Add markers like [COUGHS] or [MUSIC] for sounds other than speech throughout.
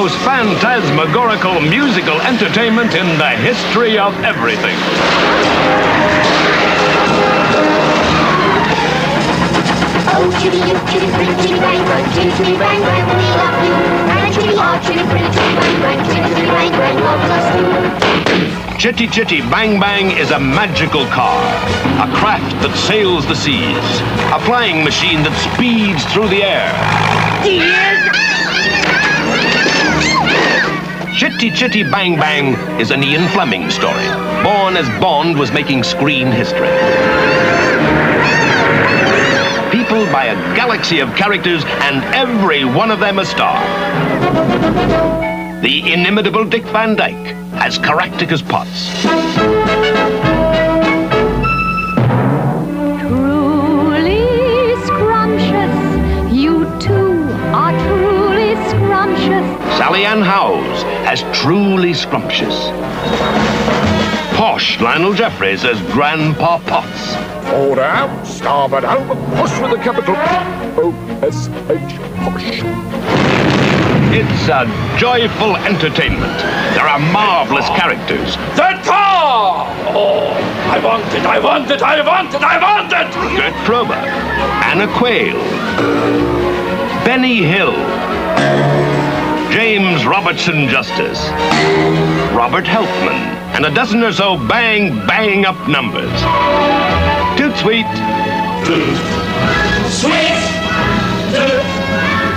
most phantasmagorical musical entertainment in the history of everything. Oh, chitty, you chitty, pretty, chitty, bang, bang, chitty, chitty, bang, bang, we love you. And chitty, oh, chitty, pretty, chitty, bang, bang, chitty, chitty, bang, bang, loves us too. Chitty Chitty Bang Bang is a magical car, a craft that sails the seas, a flying machine that speeds through the air. Chitty Chitty Bang Bang is an Ian Fleming story, born as Bond was making screen history. Peopled by a galaxy of characters, and every one of them a star. The inimitable Dick Van Dyke as Caractacus Potts. Truly scrumptious, you too are truly scrumptious. Sally Ann Howes as truly scrumptious. Posh Lionel Jeffries as Grandpa Potts. Hold out, starboard out, push with a capital O-S-H, push. It's a joyful entertainment. There are marvelous characters. That car! Oh, I want it, I want it, I want it, I want it! Gert Fröbe, Anna Quayle, Benny Hill, James Robertson Justice, Robert Helpmann, and a dozen or so bang, bang up numbers. Toot sweet. Sweet, toot,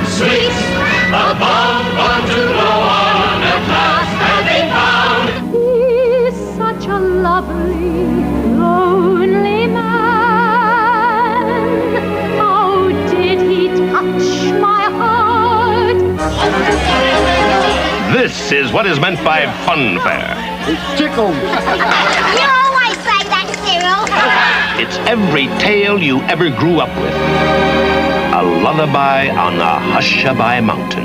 sweet, a is what is meant by funfair. Tickle. [LAUGHS] You always say that, Cyril. It's every tale you ever grew up with. A lullaby on a hushaby mountain.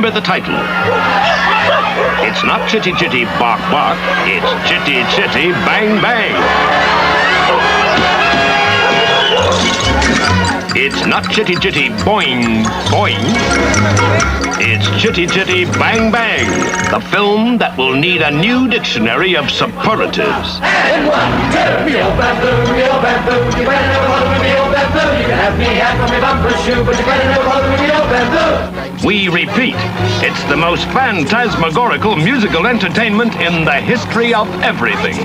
Remember the title. It's not Chitty Chitty Bark Bark, it's Chitty Chitty Bang Bang. It's not Chitty Chitty Boing Boing. It's Chitty Chitty Bang Bang, the film that will need a new dictionary of superlatives. Bamboo, real you better never bother bamboo. You can have me of my bumper shoe, but you better never bother bamboo. We repeat, it's the most phantasmagorical musical entertainment in the history of everything.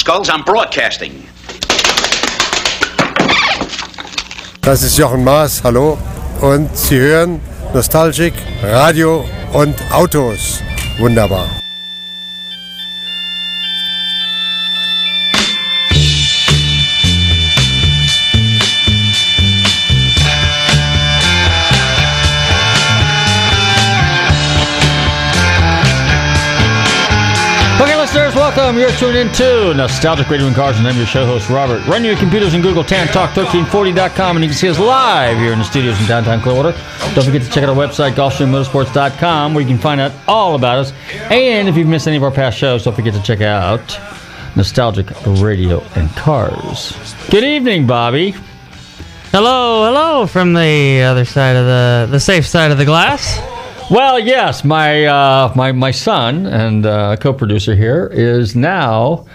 Numbskulls. I'm broadcasting. Das ist Jochen Maas, hallo. Und Sie hören Nostalgic, Radio und Autos. Wunderbar. Tuned in to Nostalgic Radio and Cars, and I'm your show host, Robert. Run your computers and Google TanTalk1340.com, and you can see us live here in the studios in downtown Clearwater. Don't forget to check out our website, GulfstreamMotorsports.com, where you can find out all about us. And if you've missed any of our past shows, don't forget to check out Nostalgic Radio and Cars. Good evening, Bobby. Hello, hello from the other side of the the safe side of the glass. Well, yes, my uh, my my son and uh, co-producer here is now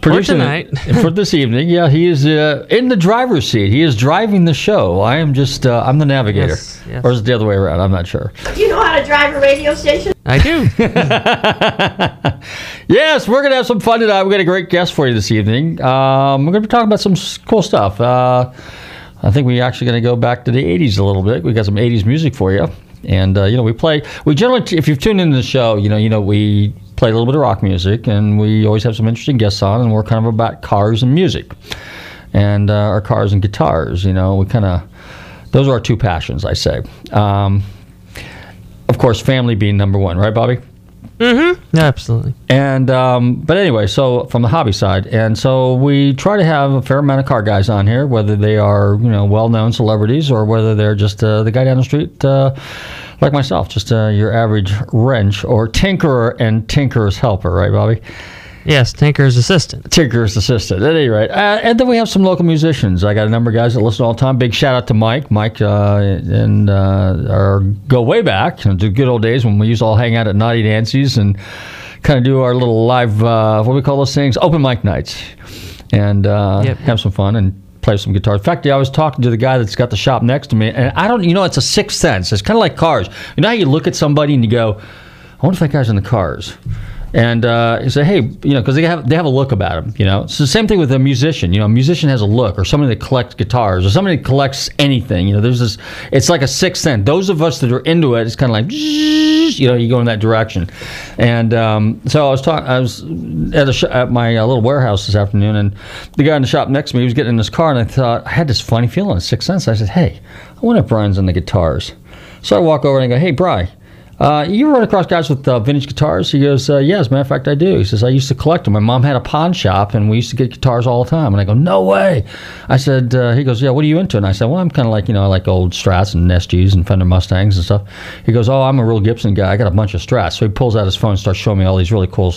producing tonight. [LAUGHS] for this evening. Yeah, he is uh, in the driver's seat. He is driving the show. I am just uh, I'm the navigator, Yes, yes. or is it the other way around? I'm not sure. Do you know how to drive a radio station? I do. [LAUGHS] [LAUGHS] Yes, we're gonna have some fun tonight. We got a great guest for you this evening. Um, we're gonna be talking about some cool stuff. Uh, I think we're actually gonna go back to the '80s a little bit. We got some '80s music for you, and uh, you know we play. We generally, if you've tuned into the show, you know you know we play a little bit of rock music, and we always have some interesting guests on, and we're kind of about cars and music, and uh, our cars and guitars. You know, we kind of those are our two passions, I say. Um, of course, family being number one, right, Bobby? Absolutely. And um, but anyway, so from the hobby side, and so we try to have a fair amount of car guys on here, whether they are you know well-known celebrities or whether they're just uh, the guy down the street, uh, like myself, just uh, your average wrench or tinkerer and tinkerer's helper, right, Bobby? Yes, Tinker's assistant. Tinkerer's assistant. At any rate, uh, and then we have some local musicians. I got a number of guys that listen all the time. Big shout out to Mike. Mike uh, and uh, our go way back to the good old days when we used to all hang out at Naughty Nancy's and kind of do our little live uh, what do we call those things open mic nights and uh, Yep. have some fun and play some guitar. In fact, I was talking to the guy that's got the shop next to me, and I don't, you know, it's a sixth sense. It's kind of like cars. You know how you look at somebody and you go, I wonder if that guy's in the cars. And uh, say, hey, you know, because they have they have a look about them. You know, it's the same thing with a musician. You know, a musician has a look, or somebody that collects guitars, or somebody that collects anything. You know, there's this. It's like a sixth sense. Those of us that are into it, it's kind of like, you know, you go in that direction. And um, so I was talking. I was at sh- at my uh, little warehouse this afternoon, and the guy in the shop next to me he was getting in his car, and I thought I had this funny feeling, a sixth sense. I said, hey, I wonder if Brian's in the guitars. So I walk over and I go, hey, Brian. Uh, you run across guys with uh, vintage guitars? He goes, uh, yeah, as a matter of fact, I do. He says, I used to collect them. My mom had a pawn shop, and we used to get guitars all the time. And I go, no way. I said, uh, he goes, yeah, what are you into? And I said, well, I'm kind of like, you know, I like old Strats and SGs and Fender Mustangs and stuff. He goes, oh, I'm a real Gibson guy. I got a bunch of Strats. So he pulls out his phone and starts showing me all these really cool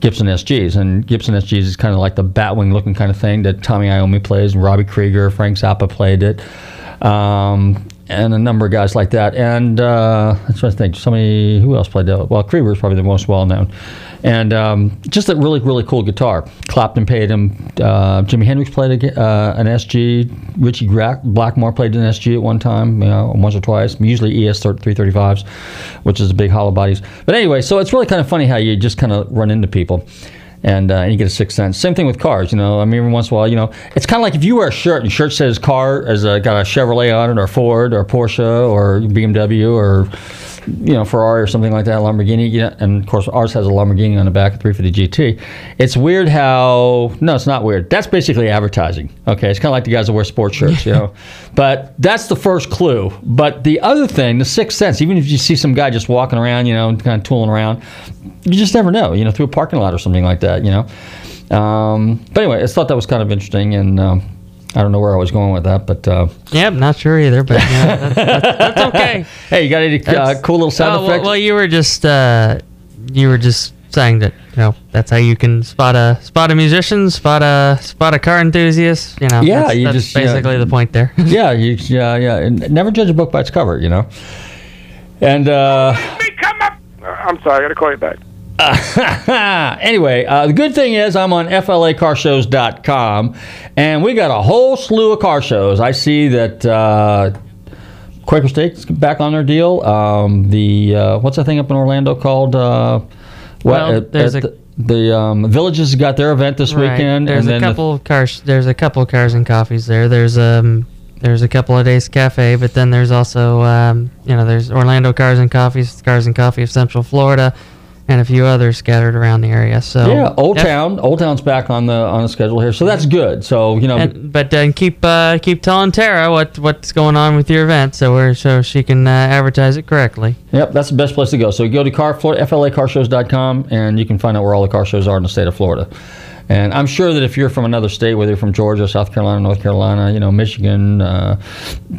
Gibson SGs. And Gibson SGs is kind of like the Batwing looking kind of thing that Tony Iommi plays, and Robbie Krieger, Frank Zappa played it. Um, and a number of guys like that. And uh, that's what I think. Somebody who else played that? Well, Krieger is probably the most well known. And um, just a really, really cool guitar. Clapton paid him. Uh, Jimi Hendrix played a, uh, an SG. Richie Gra- Blackmore played an SG at one time, you know, once or twice. Usually ES 335s, which is the big hollow bodies. But anyway, so it's really kind of funny how you just kind of run into people and, uh, and you get a sixth sense. Same thing with cars, you know. I mean, every once in a while, you know, it's kind of like if you wear a shirt and your shirt says car as a, got a Chevrolet on it, or Ford, or Porsche, or BMW, or you know Ferrari or something like that, Lamborghini, you know, and of course ours has a Lamborghini on the back, a 350 GT. It's weird how no, it's not weird. That's basically advertising. Okay, it's kind of like the guys that wear sports shirts, you [LAUGHS] know. But that's the first clue. But the other thing, the sixth sense, even if you see some guy just walking around, you know, kind of tooling around, you just never know, you know, through a parking lot or something like that, you know. Um, but anyway, I thought that was kind of interesting, and um, I don't know where I was going with that, but uh, Yep, not sure either, but yeah, [LAUGHS] that's, that's, that's okay. hey, you got any uh, cool little sound Oh, well, effects? well, you were just uh, you were just saying that you know that's how you can spot a spot a musician, spot a spot a car enthusiast. You know, Yeah, that's, you that's just, yeah. basically the point there. [LAUGHS] yeah, you, yeah, yeah. And never judge a book by its cover, you know. And uh, I'm sorry, I gotta call you back. [LAUGHS] anyway, uh, the good thing is I'm on FLAcarshows.com, and we got a whole slew of car shows. I see that uh, Quaker Steak's back on their deal. Um, the uh, what's that thing up in Orlando called? Uh, what- well, there's at a the- the um, Villages got their event this Right. weekend, There's a the- couple of cars. There's a couple cars and coffees there. There's um there's a couple of days cafe, but then there's also um you know there's Orlando Cars and Coffees, Cars and Coffee of Central Florida, and a few others scattered around the area. So yeah, Old Town. Old Town's back on the on the schedule here, so that's good. So you know, And, but then keep uh, keep telling Tara what what's going on with your event, so we're so she can uh, advertise it correctly. Yep, that's the best place to go. So you go to car, Florida, FLAcarshows.com and you can find out where all the car shows are in the state of Florida. And I'm sure that if you're from another state, whether you're from Georgia, South Carolina, North Carolina, you know, Michigan, uh,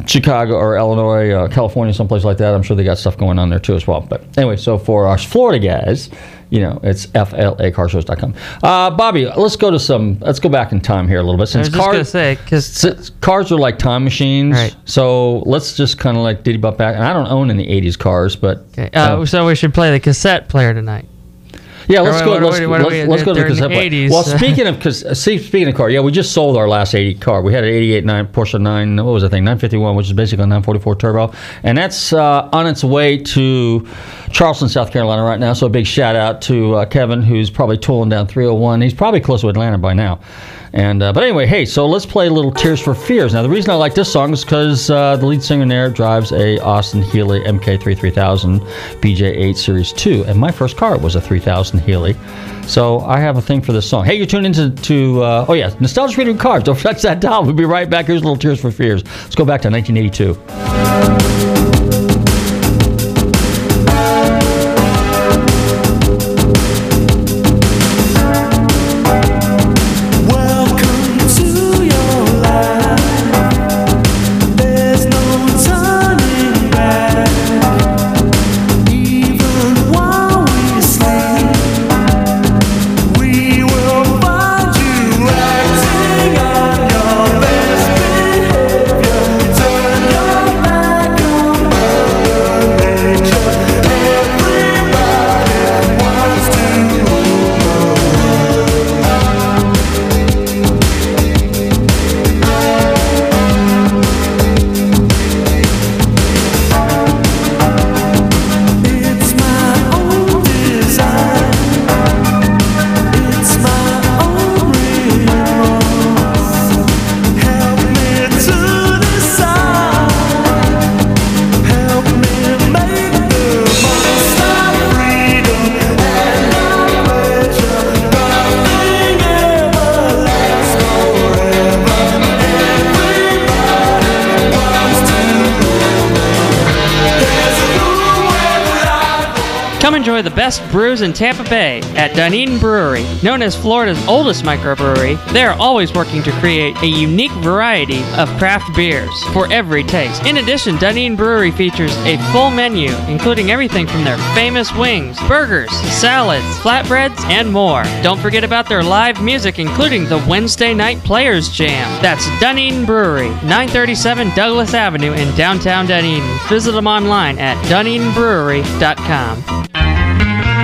Chicago, or Illinois, uh, California, someplace like that, I'm sure they got stuff going on there too as well. But anyway, so for our Florida guys, you know, it's FLAcarshows.com. Uh, Bobby, let's go to some. Let's go back in time here a little bit. Since cars, say since cars are like time machines, Right. so let's just kind of like diddy bop back. And I don't own any '80s cars, but okay, uh, so we should play the cassette player tonight. Yeah, let's go. what- let's what- what let's, let's go to the during the cassette 80s? Well, [LAUGHS] speaking of because see, speaking of car, yeah, we just sold our last eighty car. We had an eighty-eight nine Porsche nine. What was the thing? Nine fifty-one, which is basically a nine forty-four turbo, and that's uh, on its way to Charleston, South Carolina, right now. So a big shout out to uh, Kevin, who's probably tooling down three hundred one. He's probably close to Atlanta by now. And uh, but anyway, hey, so let's play a little Tears for Fears. Now the reason I like this song is because uh, the lead singer there drives a Austin Healey MK3 3000 BJ8 Series 2, and my first car was a 3000 Healey. So I have a thing for this song. Hey, you're tuned into to uh, oh yeah, Nostalgia Radio Cars. Don't [LAUGHS] touch that dial. We'll be right back. Here's a little Tears for Fears. Let's go back to 1982. In Tampa Bay at Dunedin Brewery. Known as Florida's oldest microbrewery, they are always working to create a unique variety of craft beers for every taste. In addition, Dunedin Brewery features a full menu, including everything from their famous wings, burgers, salads, flatbreads, and more. Don't forget about their live music, including the Wednesday Night Players Jam. That's Dunedin Brewery, 937 Douglas Avenue in downtown Dunedin. Visit them online at dunedinbrewery.com.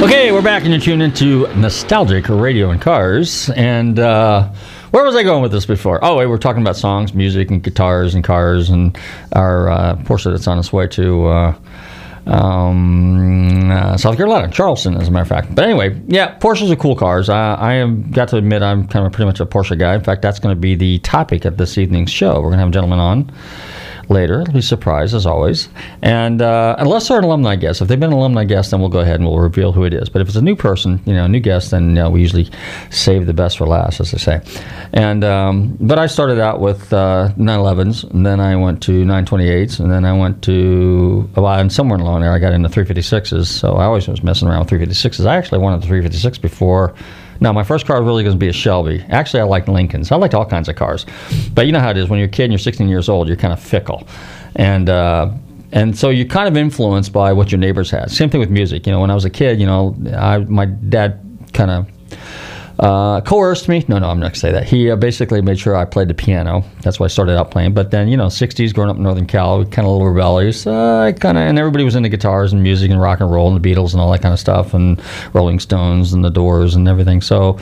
Okay, we're back and you're tuned into Nostalgic Radio and Cars. And uh, where was I going with this before? Oh, wait, we're talking about songs, music, and guitars and cars and our uh, Porsche that's on its way to uh, um, uh, South Carolina, Charleston, as a matter of fact. But anyway, yeah, Porsches are cool cars. I, I have got to admit I'm kind of pretty much a Porsche guy. In fact, that's going to be the topic of this evening's show. We're going to have a gentleman on later. It'll be a surprise as always. And uh, unless they're an alumni guest, if they've been an alumni guest, then we'll go ahead and we'll reveal who it is. But if it's a new person, you know, a new guest, then you know, we usually save the best for last, as they say. And um, but I started out with uh, 911s, and then I went to 928s, and then I went to well, and somewhere along there I got into 356s. So I always was messing around with 356s. I actually wanted the 356 before. No, my first car was really going to be a Shelby. Actually, I liked Lincolns. I liked all kinds of cars. But you know how it is when you're a kid and you're 16 years old, you're kind of fickle. And uh, and so you're kind of influenced by what your neighbors had. Same thing with music. You know, when I was a kid, you know, I, my dad kind of uh, coerced me. No, no, I'm not going to say that. He uh, basically made sure I played the piano. That's why I started out playing. But then, you know, 60s, growing up in Northern Cal, kind of a little rebellious. Uh, I kind of, and everybody was into guitars and music and rock and roll and the Beatles and all that kind of stuff and Rolling Stones and the Doors and everything. So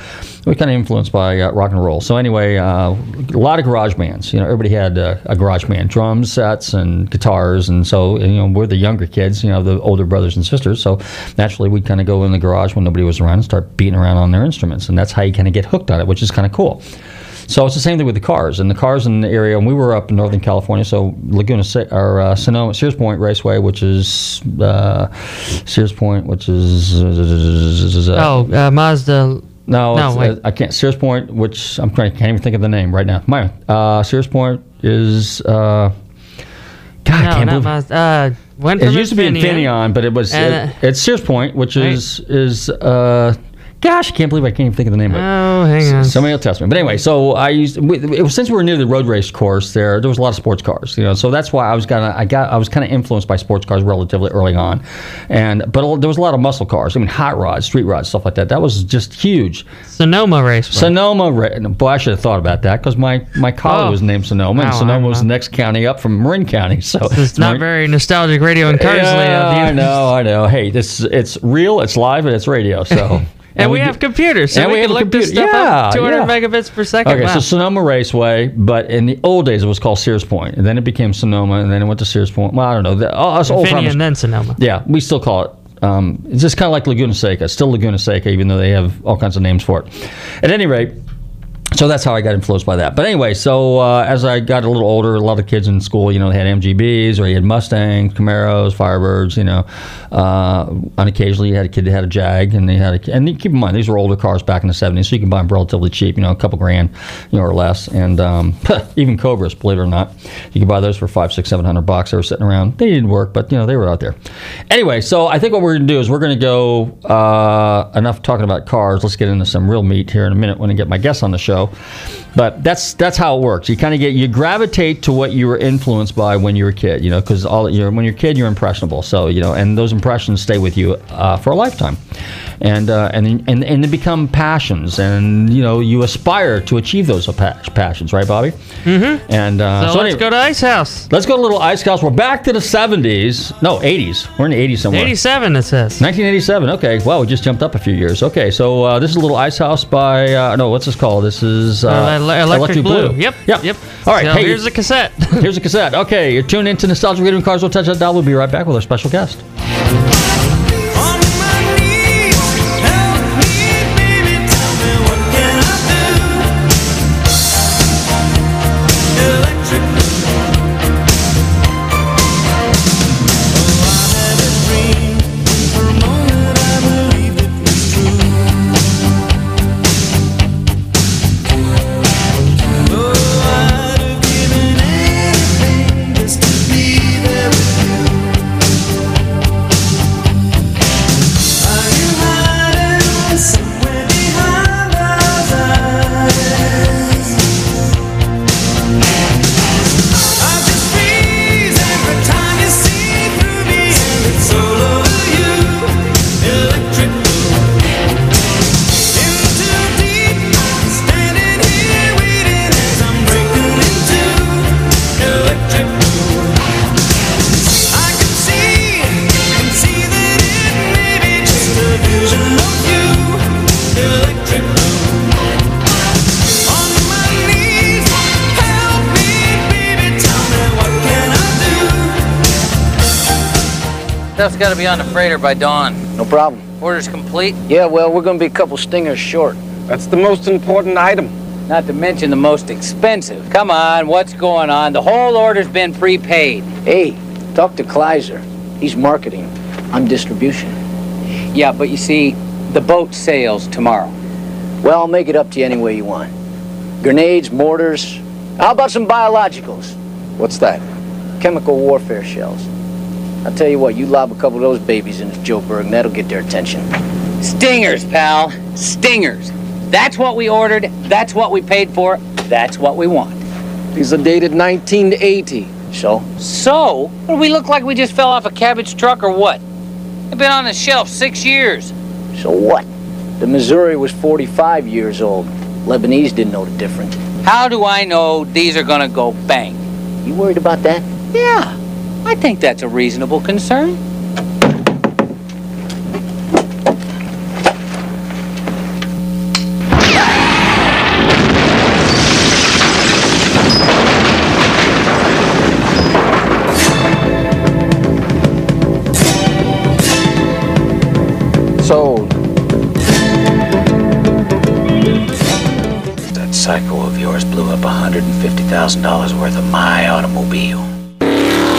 we kind of influenced by uh, rock and roll. So anyway, uh, a lot of garage bands. You know, everybody had uh, a garage band, drum sets, and guitars. And so, you know, we're the younger kids, you know, the older brothers and sisters. So naturally, we kind of go in the garage when nobody was around and start beating around on their instruments. And that's how you kind of get hooked on it, which is kind of cool. So it's the same thing with the cars. And the cars in the area, and we were up in Northern California, so Laguna, or uh, Sonoma, Sears Point Raceway, which is uh, Sears Point, which is. Uh, Oh, uh, Mazda. no, No, uh, I can't. Sears Point, which I'm trying, can't even think of the name right now. My, uh, Sears Point is. Uh, God, I can't believe Mazda. Uh, it used to be Infineon. But it was it- it's Sears Point, which Right. is is uh, gosh, I can't believe I can't even think of the name of it. Oh, hang on. Somebody will test me. But anyway, so I used we, it was, since we were near the road race course there. There was a lot of sports cars, you know. So that's why I was kind of I got I was kind of influenced by sports cars relatively early on, and but there was a lot of muscle cars. I mean, hot rods, street rods, stuff like that. That was just huge. Sonoma Raceway. Sonoma, Ra- boy, I should have thought about that because my my collar Oh. was named Sonoma, and oh, Wow, Sonoma was the next county up from Marin County. [LAUGHS] So it's not very nostalgic radio and cars yeah. I know, I know. Hey, this it's real, it's live, and it's radio. So [LAUGHS] And, we, do- have computers, so and we, we can have look this computer. stuff up. Yeah, 200 yeah. megabits per second. Okay, wow. so Sonoma Raceway, but in the old days it was called Sears Point, and then it became Sonoma, and then it went to Sears Point. Well, I don't know. The, us old timers- and then Sonoma. yeah, we still call it. Um, it's just kind of like Laguna Seca. Still Laguna Seca, even though they have all kinds of names for it. At any rate, so that's how I got influenced by that. But anyway, so uh, as I got a little older, a lot of kids in school, you know, they had MGBs or you had Mustangs, Camaros, Firebirds, you know. Uh, and occasionally you had a kid that had a Jag, and they had a, and keep in mind these were older cars back in the '70s, so you can buy them relatively cheap, you know, a couple grand, you know, or less. And um, [LAUGHS] even Cobras, believe it or not, you can buy those for five, six, seven hundred bucks. They were sitting around. They didn't work, but you know, they were out there. Anyway, so I think what we're going to do is we're going to go uh, enough talking about cars. Let's get into some real meat here in a minute when I get my guests on the show so but that's that's how it works. You kind of get you gravitate to what you were influenced by when you were a kid, you know, because all you're when you're a kid you're impressionable. So you know, and those impressions stay with you uh, for a lifetime, and uh, and and and they become passions, and you know you aspire to achieve those passions, right, Bobby? Mm-hmm. And uh, So, let's anyway, go to Ice House. Let's go to Little Ice House. We're back to the 70s. No, 80s. We're in the 80s somewhere. 87, it says. 1987. Okay. Wow, we just jumped up a few years. Okay, so uh, this is a Little Ice House by uh, no, what's this called? This is uh, Uh, Ele- Electric Blue. Yep. Yep. Yep. All right. So hey, here's the cassette. [LAUGHS] here's a cassette. Okay, you're tuned into Nostalgia Radio and Cars. Will touch that dial. We'll be right back with our special guest. Stuff's got to be on the freighter by dawn. No problem. Orders complete. Yeah, well, we're gonna be a couple stingers short. That's the most important item. Not to mention the most expensive. Come on, what's going on? The whole order's been prepaid. Hey, talk to Kleiser. He's marketing. I'm distribution. Yeah, but you see, the boat sails tomorrow. Well, I'll make it up to you any way you want. Grenades, mortars. How about some biologicals? What's that? Chemical warfare shells. I'll tell you what, you lob a couple of those babies into Joe Berg, and that'll get their attention. Stingers, pal. Stingers. That's what we ordered. That's what we paid for. That's what we want. These are dated 1980. So? So? What, do we look like we just fell off a cabbage truck or what? They've been on the shelf six years. So what? The Missouri was 45 years old. Lebanese didn't know the difference. How do I know these are gonna go bang? You worried about that? Yeah, I think that's a reasonable concern. Sold. That psycho of yours blew up $150,000 worth of automobile.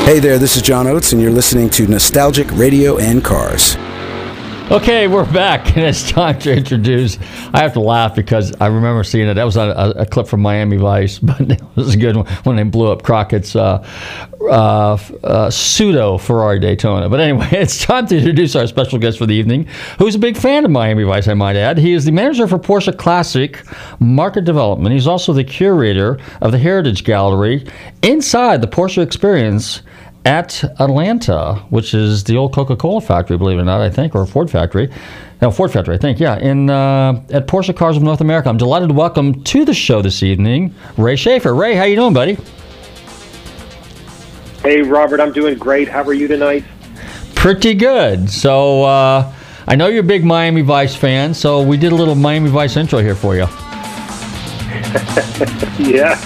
Hey there, this is John Oates, and you're listening to Nostalgic Radio and Cars. Okay, we're back, [LAUGHS] and it's time to introduce. I have to laugh because I remember seeing it. That was a, a, clip from Miami Vice, [LAUGHS] but it was a good one when they blew up Crockett's uh, uh, uh, pseudo Ferrari Daytona. But anyway, [LAUGHS] it's time to introduce our special guest for the evening, who's a big fan of Miami Vice, I might add. He is the manager for Porsche Classic Market Development. He's also the curator of the Heritage Gallery inside the Porsche Experience at Atlanta, which is the old Coca-Cola factory, believe it or not, I think, or Ford factory. No, Ford factory, I think. Yeah, in uh, at Porsche Cars of North America. I'm delighted to welcome to the show this evening Ray Shaffer. Ray, how you doing, buddy? Hey, Robert, I'm doing great. How are you tonight? Pretty good. So uh, I know you're a big Miami Vice fan, so we did a little Miami Vice intro here for you. [LAUGHS] yeah,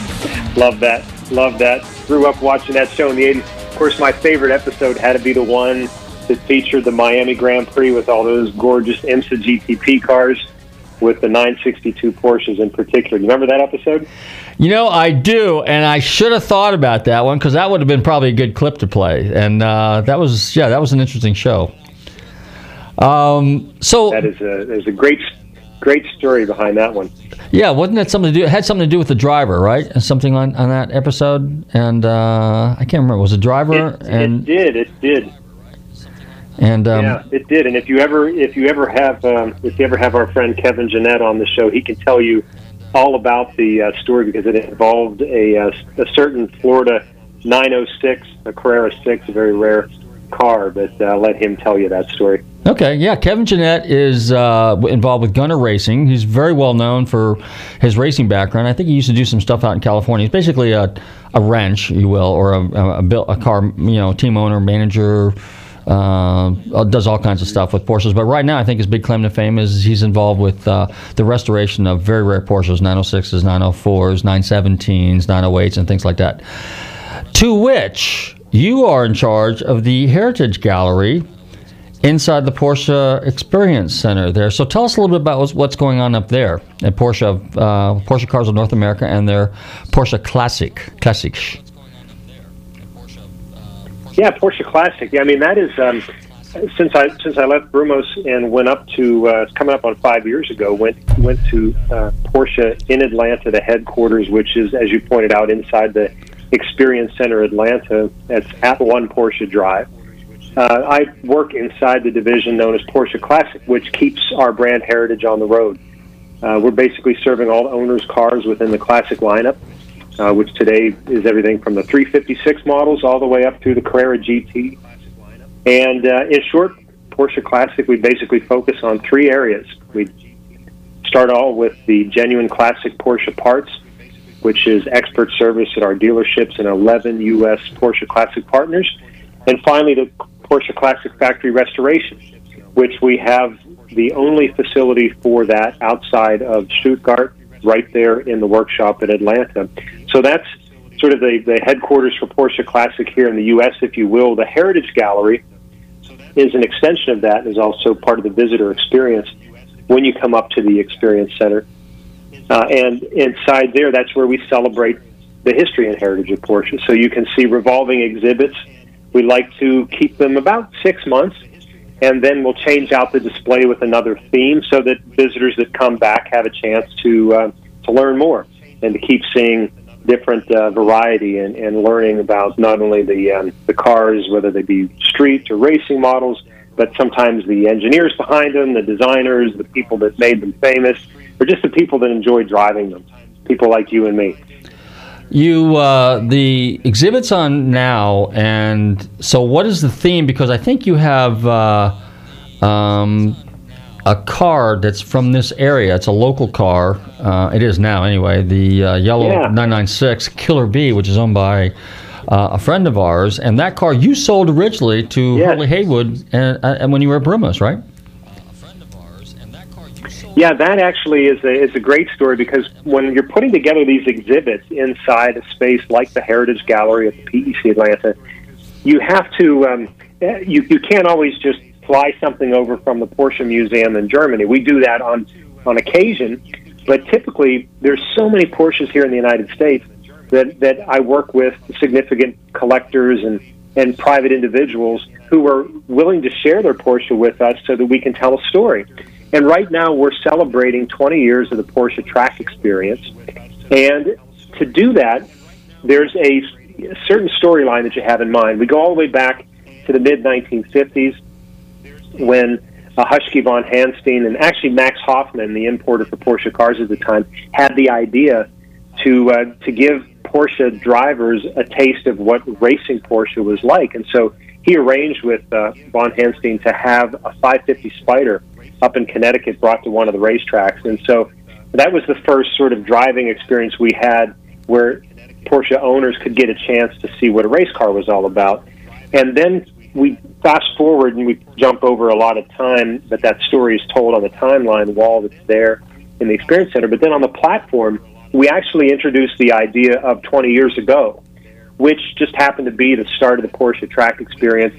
love that. Love that. Grew up watching that show in the 80s. Of course, my favorite episode had to be the one that featured the Miami Grand Prix with all those gorgeous IMSA GTP cars with the 962 Porsches in particular. You remember that episode? You know, I do, and I should have thought about that one because that would have been probably a good clip to play. And uh, that was, yeah, that was an interesting show. Um, so that is a there's a great great story behind that one. Yeah, wasn't that something to do? It had something to do with the driver, right? Something on, on that episode, and uh, I can't remember. Was it driver? It, and it did. It did. And um, yeah, it did. And if you ever if you ever have um, if you ever have our friend Kevin Jeannette on the show, he can tell you all about the uh, story because it involved a, uh, a certain Florida 906, a Carrera 6, a very rare car. But uh, let him tell you that story. Okay, yeah, Kevin Jeannette is uh, involved with Gunnar Racing. He's very well known for his racing background. I think he used to do some stuff out in California. He's basically a, a wrench, you will, or a, a, a, car, you know, team owner, manager, uh, does all kinds of stuff with Porsches. But right now, I think his big claim to fame is he's involved with uh, the restoration of very rare Porsches, 906s, 904s, 917s, 908s, and things like that. To which you are in charge of the Heritage Gallery inside the Porsche Experience Center there. So tell us a little bit about what's, going on up there at Porsche, uh, Porsche Cars of North America and their Porsche Classic, Classics. Yeah, Porsche Classic. Yeah, I mean that is um, since I since I left Brumos and went up to uh, coming up on five years ago. Went went to uh, Porsche in Atlanta, the headquarters, which is as you pointed out inside the Experience Center Atlanta. That's at One Porsche Drive. Uh, I work inside the division known as Porsche Classic, which keeps our brand heritage on the road. Uh, we're basically serving all owners' cars within the Classic lineup uh, which today is everything from the 356 models all the way up to the Carrera GT. And uh, in short, Porsche Classic, we basically focus on three areas. We start all with the genuine classic Porsche parts, which is expert service at our dealerships and 11 U.S. Porsche Classic partners. And finally, the Porsche Classic Factory Restoration, which we have the only facility for that outside of Stuttgart right there in the workshop in Atlanta. So that's sort of the, the headquarters for Porsche Classic here in the U.S., if you will. The Heritage Gallery is an extension of that and is also part of the visitor experience when you come up to the Experience Center. Uh, and inside there, that's where we celebrate the history and heritage of Porsche. So you can see revolving exhibits. We like to keep them about six months, and then we'll change out the display with another theme so that visitors that come back have a chance to uh, to learn more and to keep seeing different uh, variety and, and learning about not only the um, the cars, whether they be street or racing models, but sometimes the engineers behind them, the designers, the people that made them famous, or just the people that enjoy driving them. People like you and me. You uh, the exhibits on now, and so what is the theme? Because I think you have uh, um, a car that's from this area. It's a local car. Uh, it is now, anyway. The uh, yellow Yeah. 996 Killer B, which is owned by uh, a friend of ours, and that car you sold originally to Hurley Haywood, and, uh, and when you were at Brumos, right? Yeah, that actually is a, is a great story because when you're putting together these exhibits inside a space like the Heritage Gallery at the PEC Atlanta, you have to um, eh, you you can't always just fly something over from the Porsche Museum in Germany. We do that on on occasion, but typically there's so many Porsches here in the United States that that I work with significant collectors and and private individuals who are willing to share their Porsche with us so that we can tell a story. And right now we're celebrating 20 years of the Porsche track experience. And to do that, there's a certain storyline that you have in mind. We go all the way back to the mid 1950s when uh, Huschke von Hanstein and actually Max Hoffman, the importer for Porsche cars at the time, had the idea to uh, to give Porsche drivers a taste of what racing Porsche was like. And so he arranged with uh, von Hanstein to have a 550 Spider up in Connecticut brought to one of the racetracks. And so that was the first sort of driving experience we had where Porsche owners could get a chance to see what a race car was all about. And then we fast forward and we jump over a lot of time, but that story is told on the timeline wall that's there in the Experience Center. But then on the platform, we actually introduced the idea of 20 years ago, which just happened to be the start of the Porsche track experience.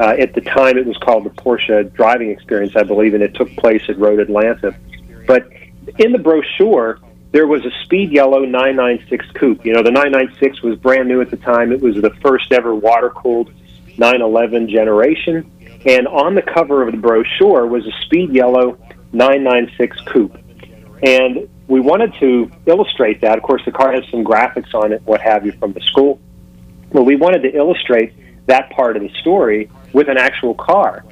Uh, at the time, it was called the Porsche driving experience, I believe, and it took place at Road Atlanta. But in the brochure, there was a speed yellow 996 coupe. You know, the 996 was brand new at the time. It was the first ever water cooled 911 generation. And on the cover of the brochure was a speed yellow 996 coupe. And we wanted to illustrate that. Of course, the car has some graphics on it, what have you, from the school. But we wanted to illustrate that part of the story with an actual car.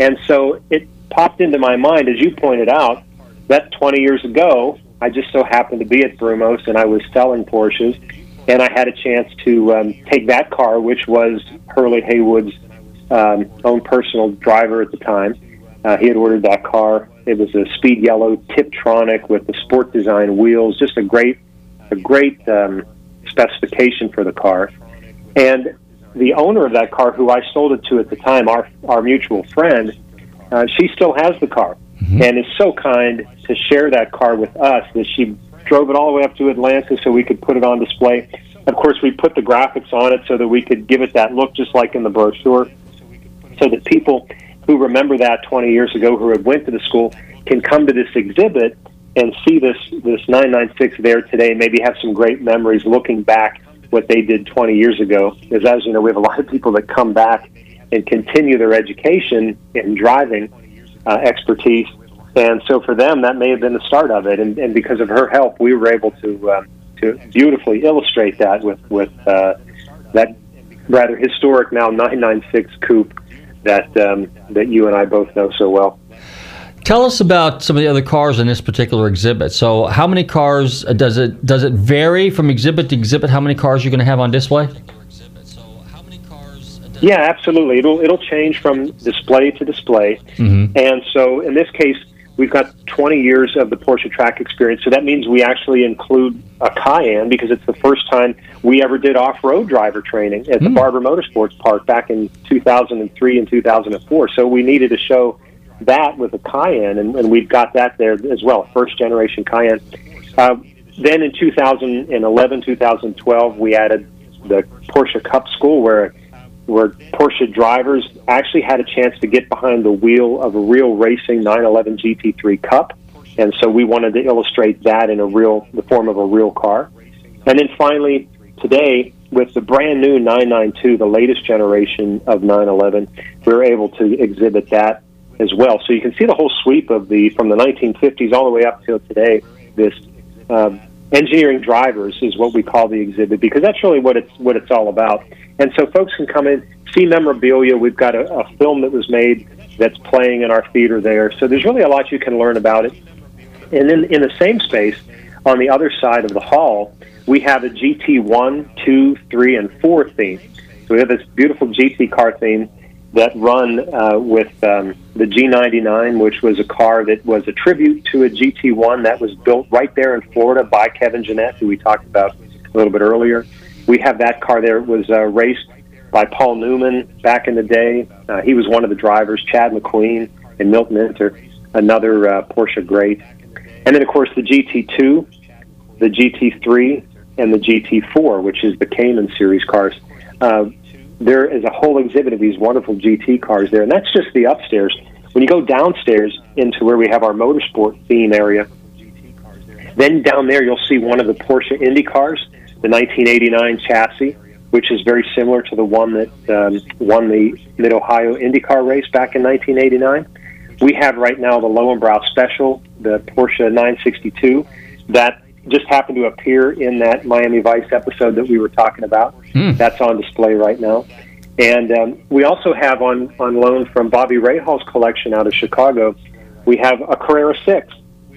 And so it popped into my mind, as you pointed out, that 20 years ago, I just so happened to be at Brumos and I was selling Porsches, and I had a chance to um, take that car, which was Hurley Haywood's um, own personal driver at the time. Uh, he had ordered that car. It was a speed yellow Tiptronic with the sport design wheels, just a great, a great um, specification for the car. And the owner of that car, who I sold it to at the time, our our mutual friend, uh, she still has the car and is so kind to share that car with us that she drove it all the way up to Atlanta so we could put it on display. Of course, we put the graphics on it so that we could give it that look, just like in the brochure, so that people who remember that 20 years ago, who had went to the school, can come to this exhibit and see this this 996 there today. Maybe have some great memories looking back what they did 20 years ago. Because as you know, we have a lot of people that come back and continue their education in driving uh, expertise. And so for them, that may have been the start of it. And, and because of her help, we were able to um, to beautifully illustrate that with with uh, that rather historic now 996 coupe that um, that you and I both know so well. Tell us about some of the other cars in this particular exhibit. So, how many cars uh, does it does it vary from exhibit to exhibit? How many cars you're going to have on display? Yeah, absolutely. It'll it'll change from display to display. Mm-hmm. And so in this case, we've got 20 years of the Porsche track experience. So that means we actually include a Cayenne because it's the first time we ever did off-road driver training at the Barber Motorsports Park back in 2003 and 2004. So we needed to show that with a Cayenne, and, and we've got that there as well, first generation Cayenne. Uh, then in 2011, 2012, we added the Porsche Cup School where where Porsche drivers actually had a chance to get behind the wheel of a real racing 911 GT3 Cup, and so we wanted to illustrate that in a real the form of a real car. And then finally, today with the brand new 992, the latest generation of 911, we were able to exhibit that as well. So you can see the whole sweep of the from the 1950s all the way up till today. This uh, engineering drivers is what we call the exhibit because that's really what it's what it's all about. And so folks can come in, see memorabilia. We've got a, a film that was made that's playing in our theater there. So there's really a lot you can learn about it. And then in the same space, on the other side of the hall, we have a GT one, two, three, and four theme. So we have this beautiful GT car theme that run uh, with um, the G99, which was a car that was a tribute to a GT1 that was built right there in Florida by Kevin Jeannette, who we talked about a little bit earlier. We have that car there. It was uh, raced by Paul Newman back in the day. Uh, he was one of the drivers, Chad McQueen and Milt Minter, another uh, Porsche great. And then, of course, the GT2, the GT3, and the GT4, which is the Cayman series cars. Uh, there is a whole exhibit of these wonderful GT cars there, and that's just the upstairs. When you go downstairs into where we have our motorsport theme area, then down there you'll see one of the Porsche Indy cars, the 1989 chassis, which is very similar to the one that um, won the Mid Ohio IndyCar race back in 1989. We have right now the Löwenbräu Special, the Porsche 962, that just happened to appear in that Miami Vice episode that we were talking about. Hmm. That's on display right now. And um, we also have on, on loan from Bobby Rahal's collection out of Chicago, we have a Carrera 6,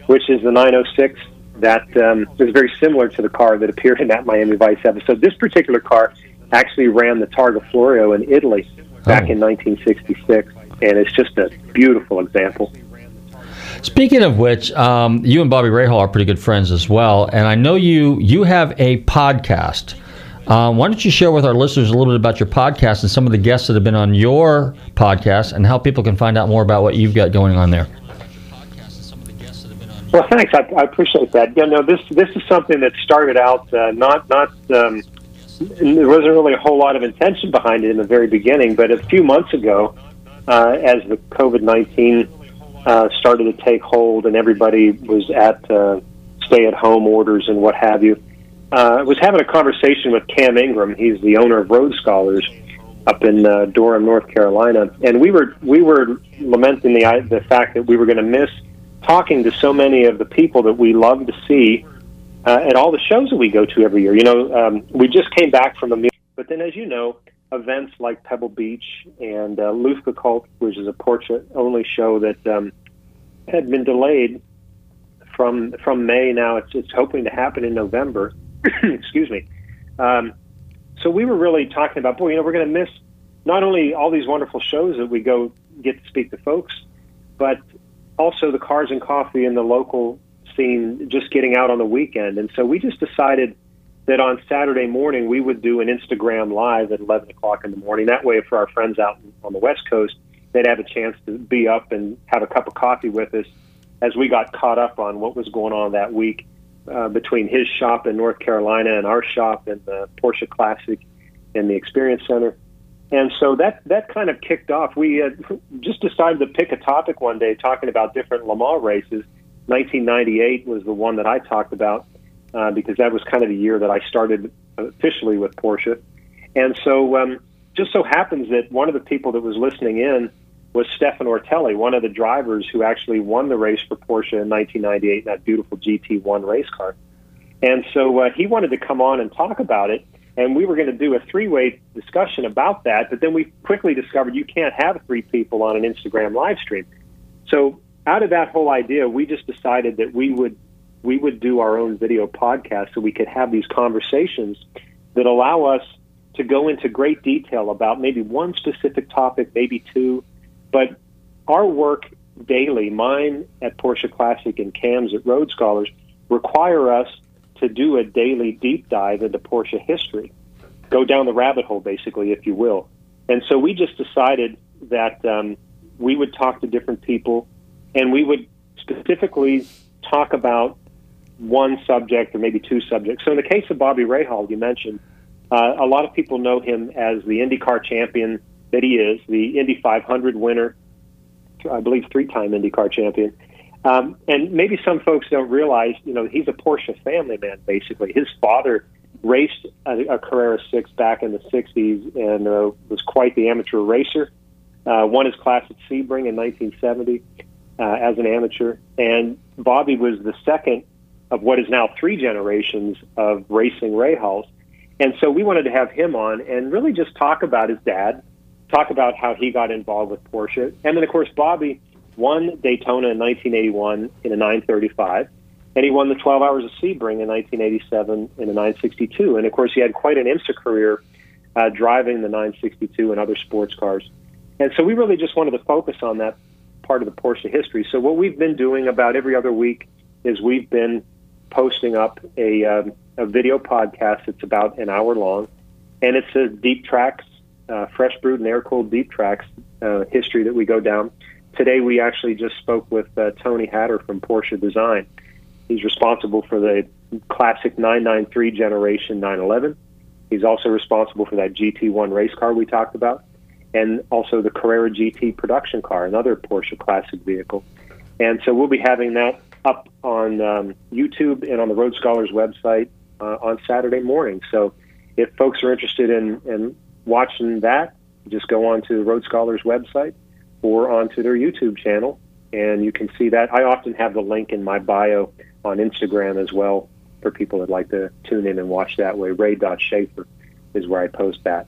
which is the 906 that um, is very similar to the car that appeared in that Miami Vice episode. This particular car actually ran the Targa Florio in Italy back in 1966, and it's just a beautiful example. Speaking of which, um, you and Bobby Rahal are pretty good friends as well, and I know you you have a podcast. Um, why don't you share with our listeners a little bit about your podcast and some of the guests that have been on your podcast, and how people can find out more about what you've got going on there? Well, thanks. I, I appreciate that. Yeah, no, this this is something that started out uh, not not. Um, there wasn't really a whole lot of intention behind it in the very beginning, but a few months ago, uh, as the COVID nineteen uh, started to take hold and everybody was at uh, stay at home orders and what have you, uh, I was having a conversation with Cam Ingram. He's the owner of Road Scholars up in uh, Durham, North Carolina, and we were we were lamenting the the fact that we were going to miss talking to so many of the people that we love to see uh, at all the shows that we go to every year. You know, um, we just came back from Amelia, but then, as you know, events like Pebble Beach and uh, Luftgekühlt, which is a Porsche only show that um, had been delayed from from May. Now it's it's hoping to happen in November. [COUGHS] Excuse me. Um, so we were really talking about, boy, you know, we're going to miss not only all these wonderful shows that we go get to speak to folks, but also the cars and coffee and the local scene just getting out on the weekend. And so we just decided that on Saturday morning we would do an Instagram live at 11 o'clock in the morning. That way, for our friends out on the West Coast, they'd have a chance to be up and have a cup of coffee with us as we got caught up on what was going on that week uh, between his shop in North Carolina and our shop in the Porsche Classic in the Experience Center. And so that that kind of kicked off. We uh, [LAUGHS] just decided to pick a topic one day, talking about different Le Mans races. 1998 was the one that I talked about uh, because that was kind of the year that I started officially with Porsche. And so, um, just so happens that one of the people that was listening in was Stéphane Ortelli, one of the drivers who actually won the race for Porsche in 1998 in that beautiful GT1 race car. And so uh, he wanted to come on and talk about it and we were going to do a three-way discussion about that but then we quickly discovered you can't have three people on an instagram live stream so out of that whole idea we just decided that we would we would do our own video podcast so we could have these conversations that allow us to go into great detail about maybe one specific topic maybe two but our work daily mine at porsche classic and cams at road scholars require us to do a daily deep dive into Porsche history, go down the rabbit hole, basically, if you will. And so we just decided that um, we would talk to different people and we would specifically talk about one subject or maybe two subjects. So in the case of Bobby Rahal, you mentioned, uh, a lot of people know him as the IndyCar champion that he is, the Indy 500 winner, I believe three-time IndyCar champion. Um, and maybe some folks don't realize, you know, he's a Porsche family man, basically. His father raced a, a Carrera 6 back in the 60s and uh, was quite the amateur racer. Uh, won his class at Sebring in 1970 uh, as an amateur. And Bobby was the second of what is now three generations of racing Rahals. And so we wanted to have him on and really just talk about his dad, talk about how he got involved with Porsche. And then, of course, Bobby won Daytona in 1981 in a 935. and he won the 12 Hours of Sebring in 1987 in a 962. And of course, he had quite an IMSA career uh, driving the 962 and other sports cars. And so we really just wanted to focus on that part of the Porsche history. So what we've been doing about every other week is we've been posting up a, um, a video podcast. It's about an hour long, and it's a deep tracks, uh, fresh brewed and air cooled deep tracks uh, history that we go down. Today we actually just spoke with uh, Tony Hatter from Porsche Design. He's responsible for the classic 993 generation 911. He's also responsible for that GT1 race car we talked about, and also the Carrera GT production car, another Porsche classic vehicle. And so we'll be having that up on um, YouTube and on the Road Scholars website uh, on Saturday morning. So if folks are interested in, in watching that, just go on to the Road Scholars website or onto their YouTube channel, and you can see that. I often have the link in my bio on Instagram as well for people that like to tune in and watch that way. Ray Shaffer is where I post that.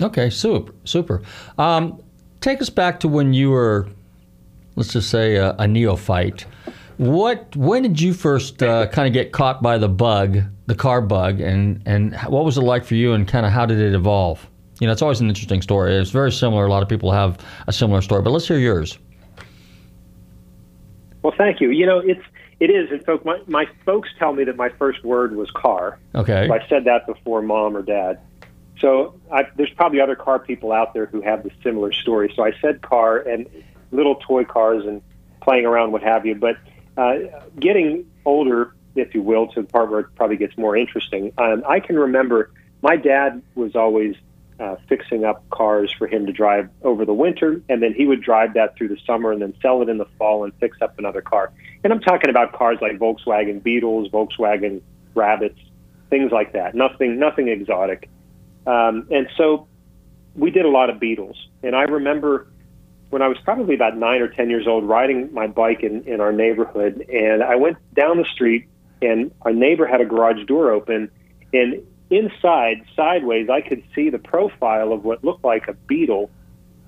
Okay, super, super. Um, take us back to when you were, let's just say, a, a neophyte. What? When did you first uh, kind of get caught by the bug, the car bug, and and what was it like for you, and kind of how did it evolve? You know, it's always an interesting story. It's very similar. A lot of people have a similar story, but let's hear yours. Well, thank you. You know, it's it is. And folks, my my folks tell me that my first word was car. Okay. So I said that before mom or dad. So I, there's probably other car people out there who have the similar story. So I said car and little toy cars and playing around, what have you. But uh, getting older, if you will, to the part where it probably gets more interesting. Um, I can remember my dad was always uh, fixing up cars for him to drive over the winter, and then he would drive that through the summer and then sell it in the fall and fix up another car. And I'm talking about cars like Volkswagen Beetles, Volkswagen Rabbits, things like that. Nothing, nothing exotic. Um, and so we did a lot of Beetles. And I remember when I was probably about nine or ten years old, riding my bike in, in our neighborhood, and I went down the street, and our neighbor had a garage door open, and inside, sideways, I could see the profile of what looked like a beetle,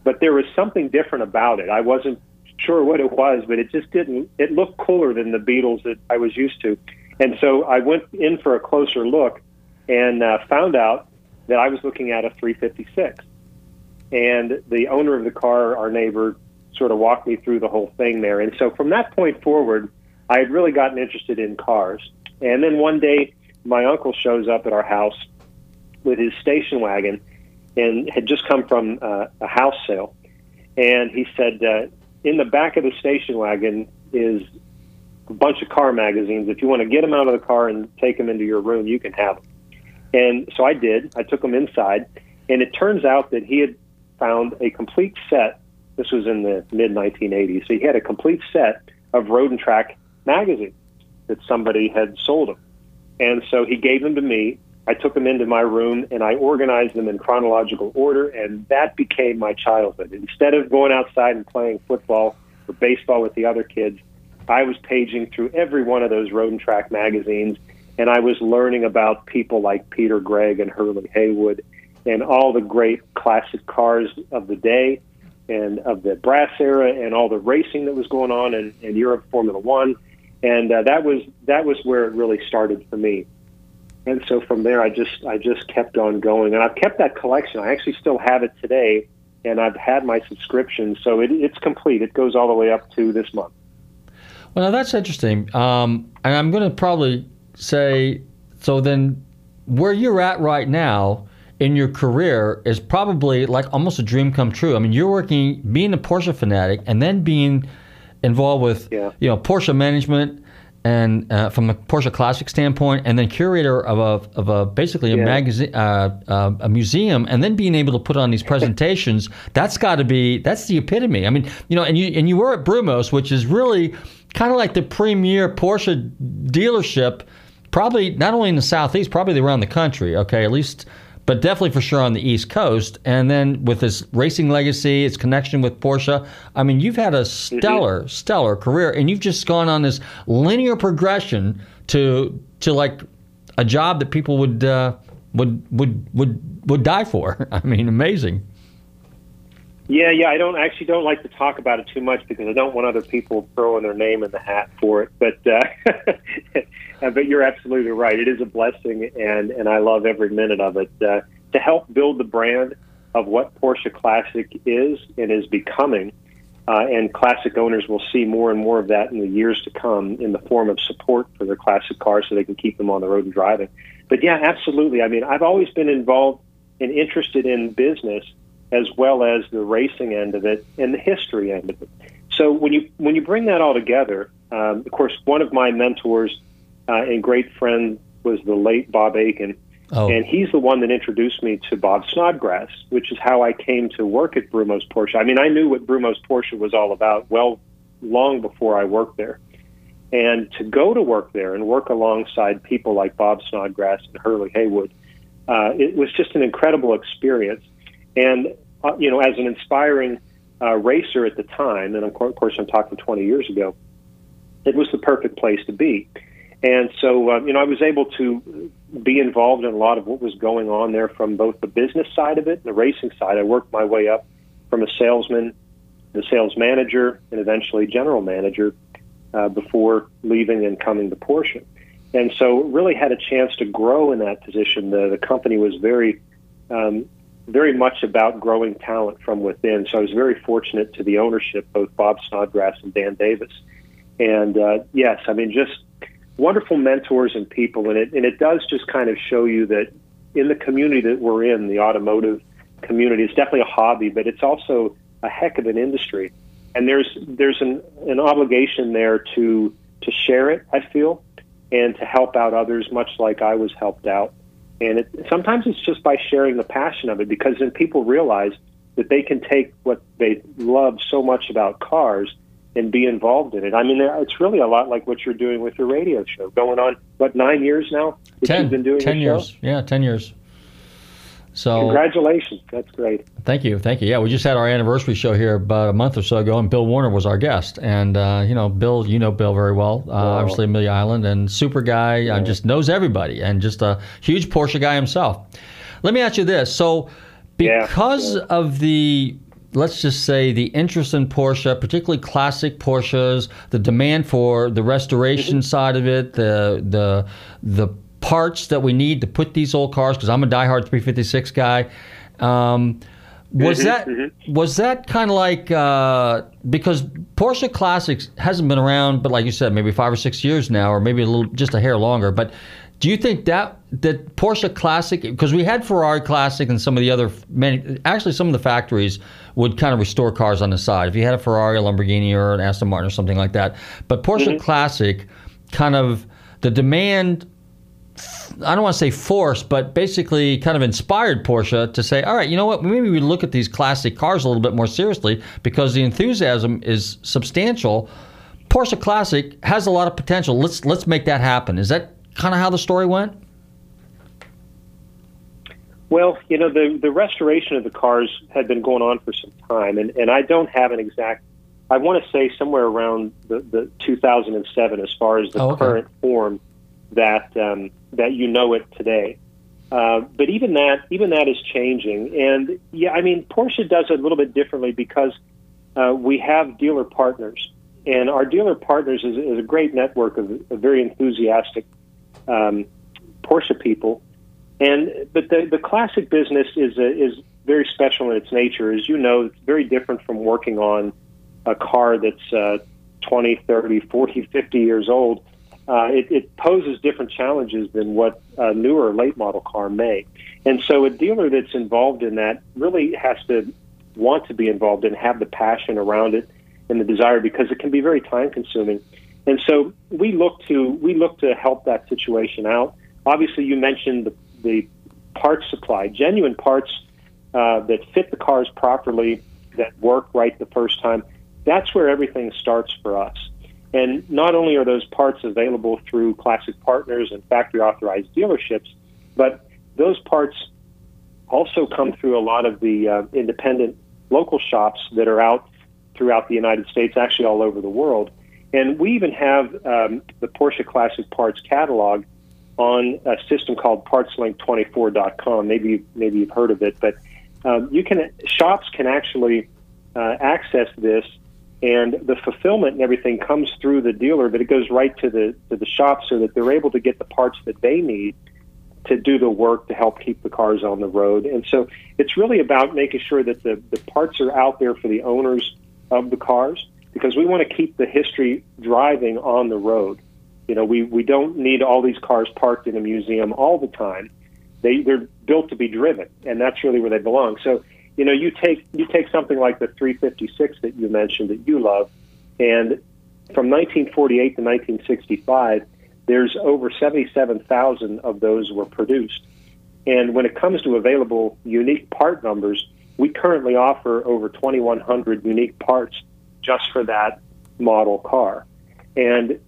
but there was something different about it. I wasn't sure what it was, but it just didn't. It looked cooler than the beetles that I was used to, and so I went in for a closer look, and uh, found out that I was looking at a 356. And the owner of the car, our neighbor, sort of walked me through the whole thing there. And so from that point forward, I had really gotten interested in cars. And then one day, my uncle shows up at our house with his station wagon and had just come from uh, a house sale. And he said, uh, in the back of the station wagon is a bunch of car magazines. If you want to get them out of the car and take them into your room, you can have them. And so I did. I took them inside, and it turns out that he had found a complete set. This was in the mid 1980s. So he had a complete set of Road and Track magazines that somebody had sold him. And so he gave them to me. I took them into my room and I organized them in chronological order, and that became my childhood. Instead of going outside and playing football or baseball with the other kids, I was paging through every one of those road and track magazines, and I was learning about people like Peter Gregg and Hurley Haywood and all the great classic cars of the day and of the brass era and all the racing that was going on in, in Europe Formula One. And uh, that was that was where it really started for me. And so from there, I just I just kept on going, and I've kept that collection. I actually still have it today, and I've had my subscription, so it, it's complete. It goes all the way up to this month. Well, that's interesting. Um, and I'm going to probably say so. Then, where you're at right now in your career is probably like almost a dream come true. I mean, you're working, being a Porsche fanatic, and then being involved with yeah. you know Porsche management and uh, from a Porsche Classic standpoint, and then curator of a of a basically a Yeah. magazine, uh, uh, a museum, and then being able to put on these [LAUGHS] presentations. that's got to be that's the epitome. I mean, you know, and you and you were at Brumos, which is really kind of like the premier Porsche dealership, probably not only in the southeast, probably around the country. Okay, at least. But definitely for sure on the East Coast, and then with this racing legacy, its connection with Porsche. I mean, you've had a stellar, stellar career, and you've just gone on this linear progression to to like a job that people would uh, would would would would die for. [LAUGHS] I mean, amazing. Yeah, yeah. I don't actually don't like to talk about it too much because I don't want other people throwing their name in the hat for it. But uh, [LAUGHS] but you're absolutely right. It is a blessing, and and I love every minute of it. Uh, to help build the brand of what Porsche Classic is and is becoming, uh, and classic owners will see more and more of that in the years to come in the form of support for their classic cars so they can keep them on the road and driving. But yeah, absolutely. I mean, I've always been involved and interested in business as well as the racing end of it and the history end of it. So when you when you bring that all together, um, of course, one of my mentors uh, and great friend was the late Bob Akin, Oh. and he's the one that introduced me to Bob Snodgrass, which is how I came to work at Brumos Porsche. I mean, I knew what Brumos Porsche was all about well long before I worked there. And to go to work there and work alongside people like Bob Snodgrass and Hurley Haywood, uh, it was just an incredible experience. And, uh, you know, as an inspiring uh, racer at the time, and of cour- of course I'm talking 20 years ago, it was the perfect place to be. And so, uh, you know, I was able to be involved in a lot of what was going on there from both the business side of it and the racing side. I worked my way up from a salesman, the sales manager, and eventually general manager uh, before leaving and coming to Porsche. And so, really had a chance to grow in that position. The, the company was very, um, very much about growing talent from within. So, I was very fortunate to the ownership, both Bob Snodgrass and Dan Davis. And uh, yes, I mean, just wonderful mentors and people. And it, and it does just kind of show you that in the community that we're in, the automotive community, it's definitely a hobby, but it's also a heck of an industry. And there's there's an, an obligation there to to share it. I feel, and to help out others, much like I was helped out. And it, sometimes it's just by sharing the passion of it, because then people realize that they can take what they love so much about cars and be involved in it. I mean, it's really a lot like what you're doing with your radio show, going on what nine years now Ten. you've been doing Ten years. show. Yeah, ten years. So Congratulations, that's great. Thank you, thank you. Yeah, we just had our anniversary show here about a month or so ago, and Bill Warner was our guest. And uh, you know, Bill, you know Bill very well, uh, obviously Amelia Island, and super guy, uh, just knows everybody, and just a huge Porsche guy himself. Let me ask you this: so, because of the let's just say the interest in Porsche, particularly classic Porsches, the demand for the restoration side of it, the the the parts that we need to put these old cars, because I'm a diehard 356 guy. Um, was Mhm, that mhm. was that kind of like uh, because Porsche Classics hasn't been around, but like you said, maybe five or six years now, or maybe a little just a hair longer. But do you think that that Porsche Classic because we had Ferrari Classic and some of the other many actually some of the factories would kind of restore cars on the side. If you had a Ferrari, a Lamborghini, or an Aston Martin or something like that, but Porsche mm-hmm. Classic kind of the demand I don't want to say forced, but basically kind of inspired Porsche to say, all right, you know what? Maybe we look at these classic cars a little bit more seriously because the enthusiasm is substantial. Porsche Classic has a lot of potential. Let's let's make that happen. Is that kind of how the story went? Well, you know, the the restoration of the cars had been going on for some time, and, and I don't have an exact. I want to say somewhere around the, the 2007, as far as the Oh, okay. current form that um, that you know it today. Uh, but even that, even that is changing, and yeah, I mean, Porsche does it a little bit differently because uh, we have dealer partners, and our dealer partners is, is a great network of, of very enthusiastic um, Porsche people. And but the the classic business is a, is very special in its nature. As you know, it's very different from working on a car that's uh, 20, 30, 40, 50 years old. Uh, it, it poses different challenges than what a newer late model car may. And so a dealer that's involved in that really has to want to be involved and have the passion around it and the desire because it can be very time consuming. And so we look to we look to help that situation out. Obviously, you mentioned the, the parts supply, genuine parts uh, that fit the cars properly, that work right the first time. That's where everything starts for us. And not only are those parts available through classic partners and factory authorized dealerships, but those parts also come through a lot of the uh, independent local shops that are out throughout the United States, actually all over the world. And we even have um, the Porsche Classic Parts catalog on a system called PartsLink24.com. Maybe maybe you've heard of it, but um, you can shops can actually uh, access this, and the fulfillment and everything comes through the dealer, but it goes right to the to the shop so that they're able to get the parts that they need to do the work to help keep the cars on the road. And so it's really about making sure that the, the parts are out there for the owners of the cars because we want to keep the history driving on the road. You know, we, we don't need all these cars parked in a museum all the time. They they're built to be driven, and that's really where they belong. So, you know, you take you take something like the 356 that you mentioned that you love, and from 1948 to 1965, there's over 77,000 of those were produced. And when it comes to available unique part numbers, we currently offer over 2,100 unique parts just for that model car. And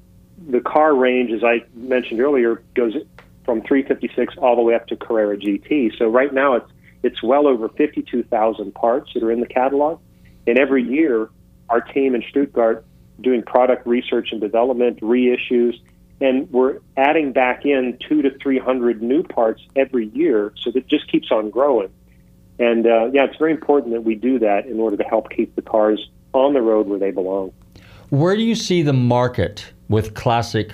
the car range, as I mentioned earlier, goes from 356 all the way up to Carrera GT. So right now it's it's well over 52,000 parts that are in the catalog. And every year, our team in Stuttgart doing product research and development, reissues, and we're adding back in two to 300 new parts every year. So that just keeps on growing. And uh, yeah, it's very important that we do that in order to help keep the cars on the road where they belong. Where do you see the market with classic,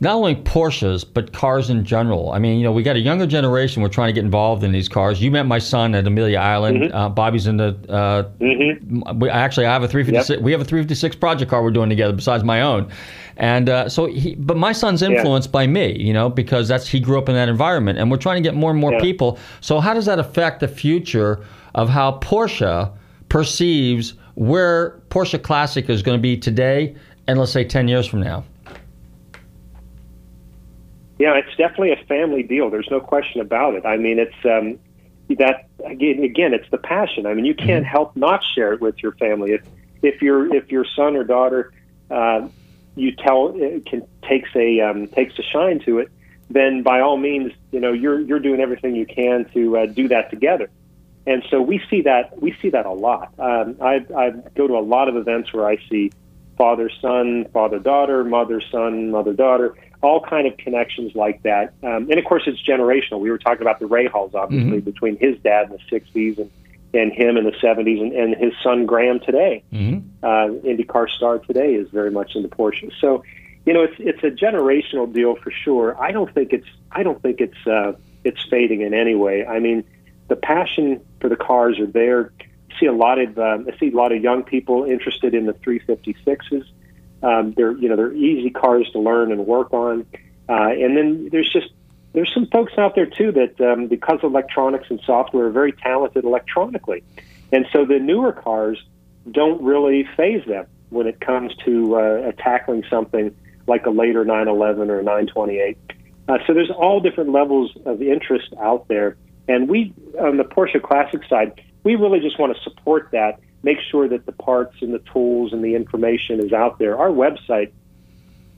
not only Porsches, but cars in general? I mean, you know, we got a younger generation. We're trying to get involved in these cars. You met my son at Amelia Island. Mm-hmm. Uh, Bobby's in the. Uh, we, actually, I have a 356. We have a 356 project car we're doing together besides my own. And uh, so, he, but my son's influenced by me, you know, because that's he grew up in that environment, and we're trying to get more and more Yeah. people. So, how does that affect the future of how Porsche perceives where Porsche Classic is going to be today, and let's say ten years from now? Yeah, it's definitely a family deal. There's no question about it. I mean, it's um, that again. Again, it's the passion. I mean, you can't help not share it with your family. If if your if your son or daughter, uh, you tell uh, can takes a um, takes a shine to it, then by all means, you know, you're you're doing everything you can to uh, do that together. And so we see that we see that a lot. Um, I, I go to a lot of events where I see father son, father daughter, mother son, mother daughter, all kind of connections like that. Um, and of course, it's generational. We were talking about the Rahals, obviously, Mhm. between his dad in the '60s and and him in the '70s, and, and his son Graham today. Mm-hmm. Uh, IndyCar star today is very much into Porsche. So, you know, it's it's a generational deal for sure. I don't think it's I don't think it's uh, it's fading in any way. I mean, the passion for the cars are there. I see a lot of um, I see a lot of young people interested in the 356s. Um, they're you know they're easy cars to learn and work on, uh, and then there's just there's some folks out there too that um, because of electronics and software are very talented electronically, and so the newer cars don't really phase them when it comes to uh, tackling something like a later 911 or a 928. Uh, so there's all different levels of interest out there, and we on the Porsche Classic side, we really just want to support that. Make sure that the parts and the tools and the information is out there. Our website,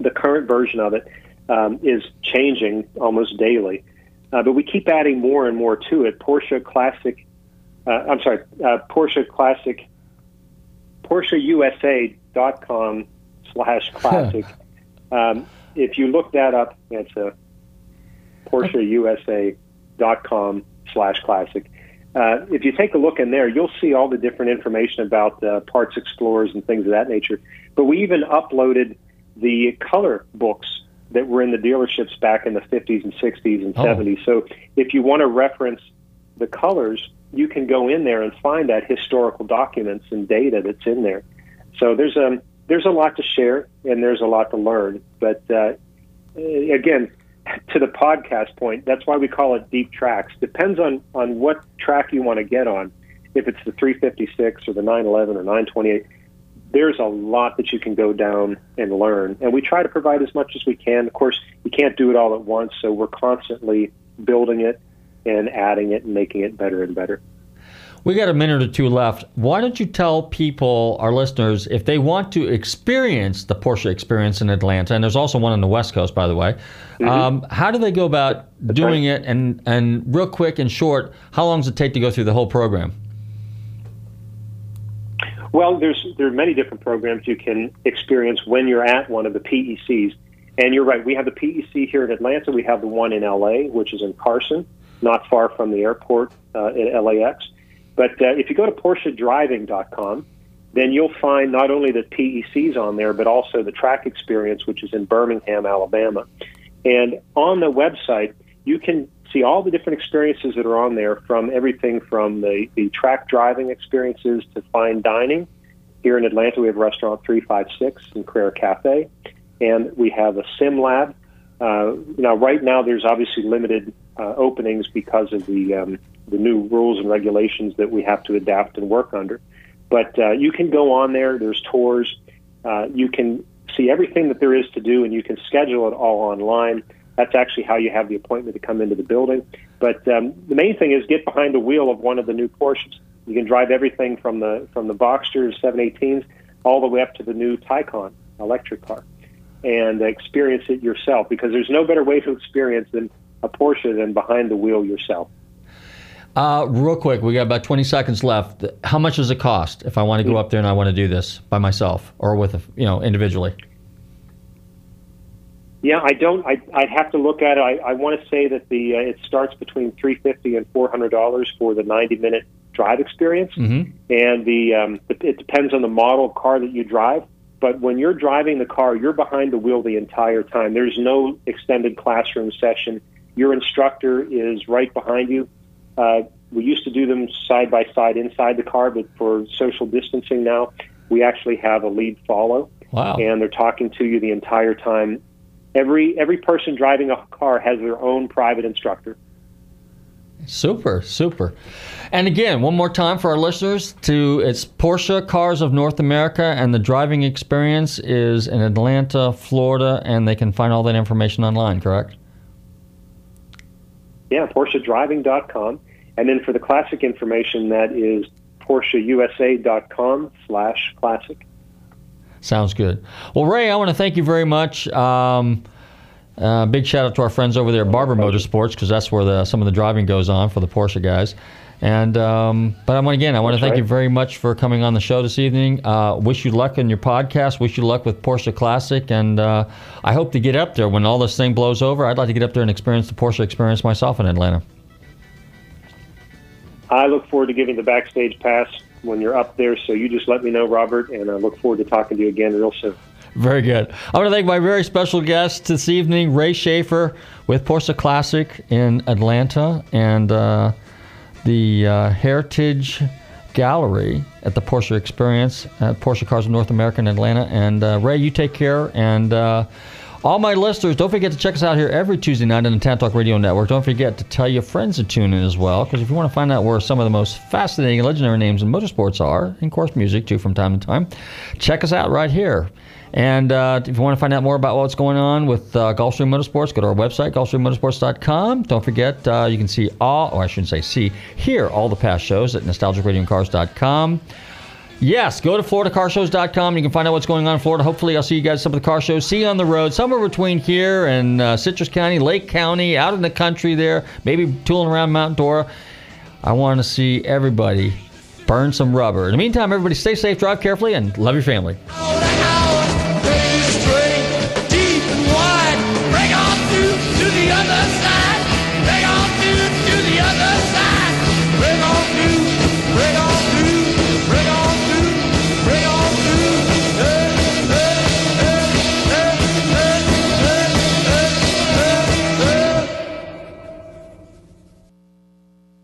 the current version of it, um, is changing almost daily, uh, but we keep adding more and more to it. Porsche Classic, uh, I'm sorry, uh, Porsche Classic, PorscheUSA.com slash classic. um, if you look that up, it's a PorscheUSA.com slash classic. Uh, if you take a look in there, you'll see all the different information about uh, parts explorers and things of that nature. But we even uploaded the color books that were in the dealerships back in the 50s and 60s and Oh. 70s. So if you want to reference the colors, you can go in there and find that historical documents and data that's in there. So there's a there's a lot to share and there's a lot to learn. But uh, again, to the podcast point, that's why we call it deep tracks. Depends on on what track you want to get on. If it's the 356 or the 911 or 928, there's a lot that you can go down and learn. And we try to provide as much as we can. Of course, you can't do it all at once, so we're constantly building it and adding it and making it better and better. We got a minute or two left. Why don't you tell people, our listeners, if they want to experience the Porsche experience in Atlanta, and there's also one on the West Coast, by the way, um, how do they go about doing it? And, and real quick and short, how long does it take to go through the whole program? Well, there's there are many different programs you can experience when you're at one of the PECs. And you're right, we have the PEC here in Atlanta. We have the one in LA, which is in Carson, not far from the airport uh, at LAX. But uh, if you go to PorscheDriving.com, then you'll find not only the PECs on there, but also the track experience, which is in Birmingham, Alabama. And on the website, you can see all the different experiences that are on there from everything from the, the track driving experiences to fine dining. Here in Atlanta, we have restaurant 356 and Carrera Cafe, and we have a sim lab. Uh, now, right now, there's obviously limited uh, openings because of the, um, the new rules and regulations that we have to adapt and work under. But uh, you can go on there, there's tours, uh, you can see everything that there is to do, and you can schedule it all online. That's actually how you have the appointment to come into the building. But um, the main thing is get behind the wheel of one of the new Porsches. You can drive everything from the from the Boxsters 718s all the way up to the new Taycan electric car, and experience it yourself. Because there's no better way to experience than a Porsche than behind the wheel yourself. Uh, real quick, we got about 20 seconds left. How much does it cost if I want to go up there and I want to do this by myself or with, a, you know, individually? Yeah, I don't. I I'd have to look at it. I, I want to say that the uh, it starts between three fifty and four hundred dollars for the ninety minute drive experience, mm-hmm. and the um, it, it depends on the model of car that you drive. But when you're driving the car, you're behind the wheel the entire time. There's no extended classroom session. Your instructor is right behind you. Uh, we used to do them side by side inside the car, but for social distancing now, we actually have a lead follow. Wow. And they're talking to you the entire time. Every every person driving a car has their own private instructor. Super, super. And again, one more time for our listeners to it's Porsche Cars of North America and the driving experience is in Atlanta, Florida, and they can find all that information online, correct? Yeah, PorscheDriving.com. And then for the classic information, that is PorscheUSA.com slash classic. Sounds good. Well, Ray, I want to thank you very much. Um, uh, big shout out to our friends over there at Barber Motorsports because that's where the, some of the driving goes on for the Porsche guys. And um, but I want again, I want to thank right. you very much for coming on the show this evening. Uh, wish you luck in your podcast. Wish you luck with Porsche Classic, and uh, I hope to get up there when all this thing blows over. I'd like to get up there and experience the Porsche experience myself in Atlanta. I look forward to giving the backstage pass when you're up there. So you just let me know, Robert, and I look forward to talking to you again real soon. Very good. I want to thank my very special guest this evening, Ray Shaffer with Porsche Classic in Atlanta and uh, the uh, Heritage Gallery at the Porsche Experience at Porsche Cars of North America in Atlanta. And uh, Ray, you take care. And uh, all my listeners, don't forget to check us out here every Tuesday night on the Tan Talk Radio Network. Don't forget to tell your friends to tune in as well, because if you want to find out where some of the most fascinating, legendary names in motorsports are, and of course music too from time to time, check us out right here. And uh, if you want to find out more about what's going on with uh, Gulfstream Motorsports, go to our website, gulfstreammotorsports.com. Don't forget, uh, you can see all, or I shouldn't say see, hear all the past shows at nostalgicradioandcars.com. Yes, go to FloridaCarShows.com. You can find out what's going on in Florida. Hopefully, I'll see you guys at some of the car shows. See you on the road, somewhere between here and uh, Citrus County, Lake County, out in the country there, maybe tooling around Mount Dora. I want to see everybody burn some rubber. In the meantime, everybody stay safe, drive carefully, and love your family.